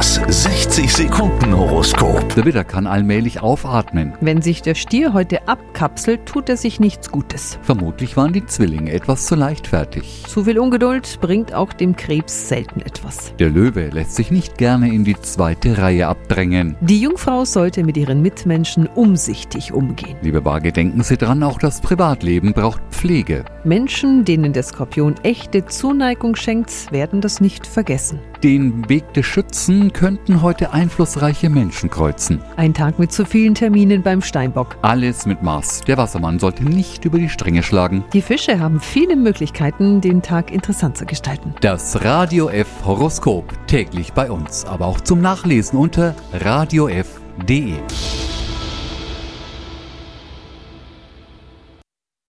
Das 60 Sekunden Horoskop. Der Widder kann allmählich aufatmen. Wenn sich der Stier heute abkapselt, tut er sich nichts Gutes. Vermutlich waren die Zwillinge etwas zu leichtfertig. Zu viel Ungeduld bringt auch dem Krebs selten etwas. Der Löwe lässt sich nicht gerne in die zweite Reihe abdrängen. Die Jungfrau sollte mit ihren Mitmenschen umsichtig umgehen. Liebe Waage, denken Sie dran, auch das Privatleben braucht Pflege. Menschen, denen der Skorpion echte Zuneigung schenkt, werden das nicht vergessen. Den Weg des Schützen könnten heute einflussreiche Menschen kreuzen. Ein Tag mit zu vielen Terminen beim Steinbock. Alles mit Maß. Der Wassermann sollte nicht über die Stränge schlagen. Die Fische haben viele Möglichkeiten, den Tag interessant zu gestalten. Das Radio F Horoskop täglich bei uns, aber auch zum Nachlesen unter radiof.de.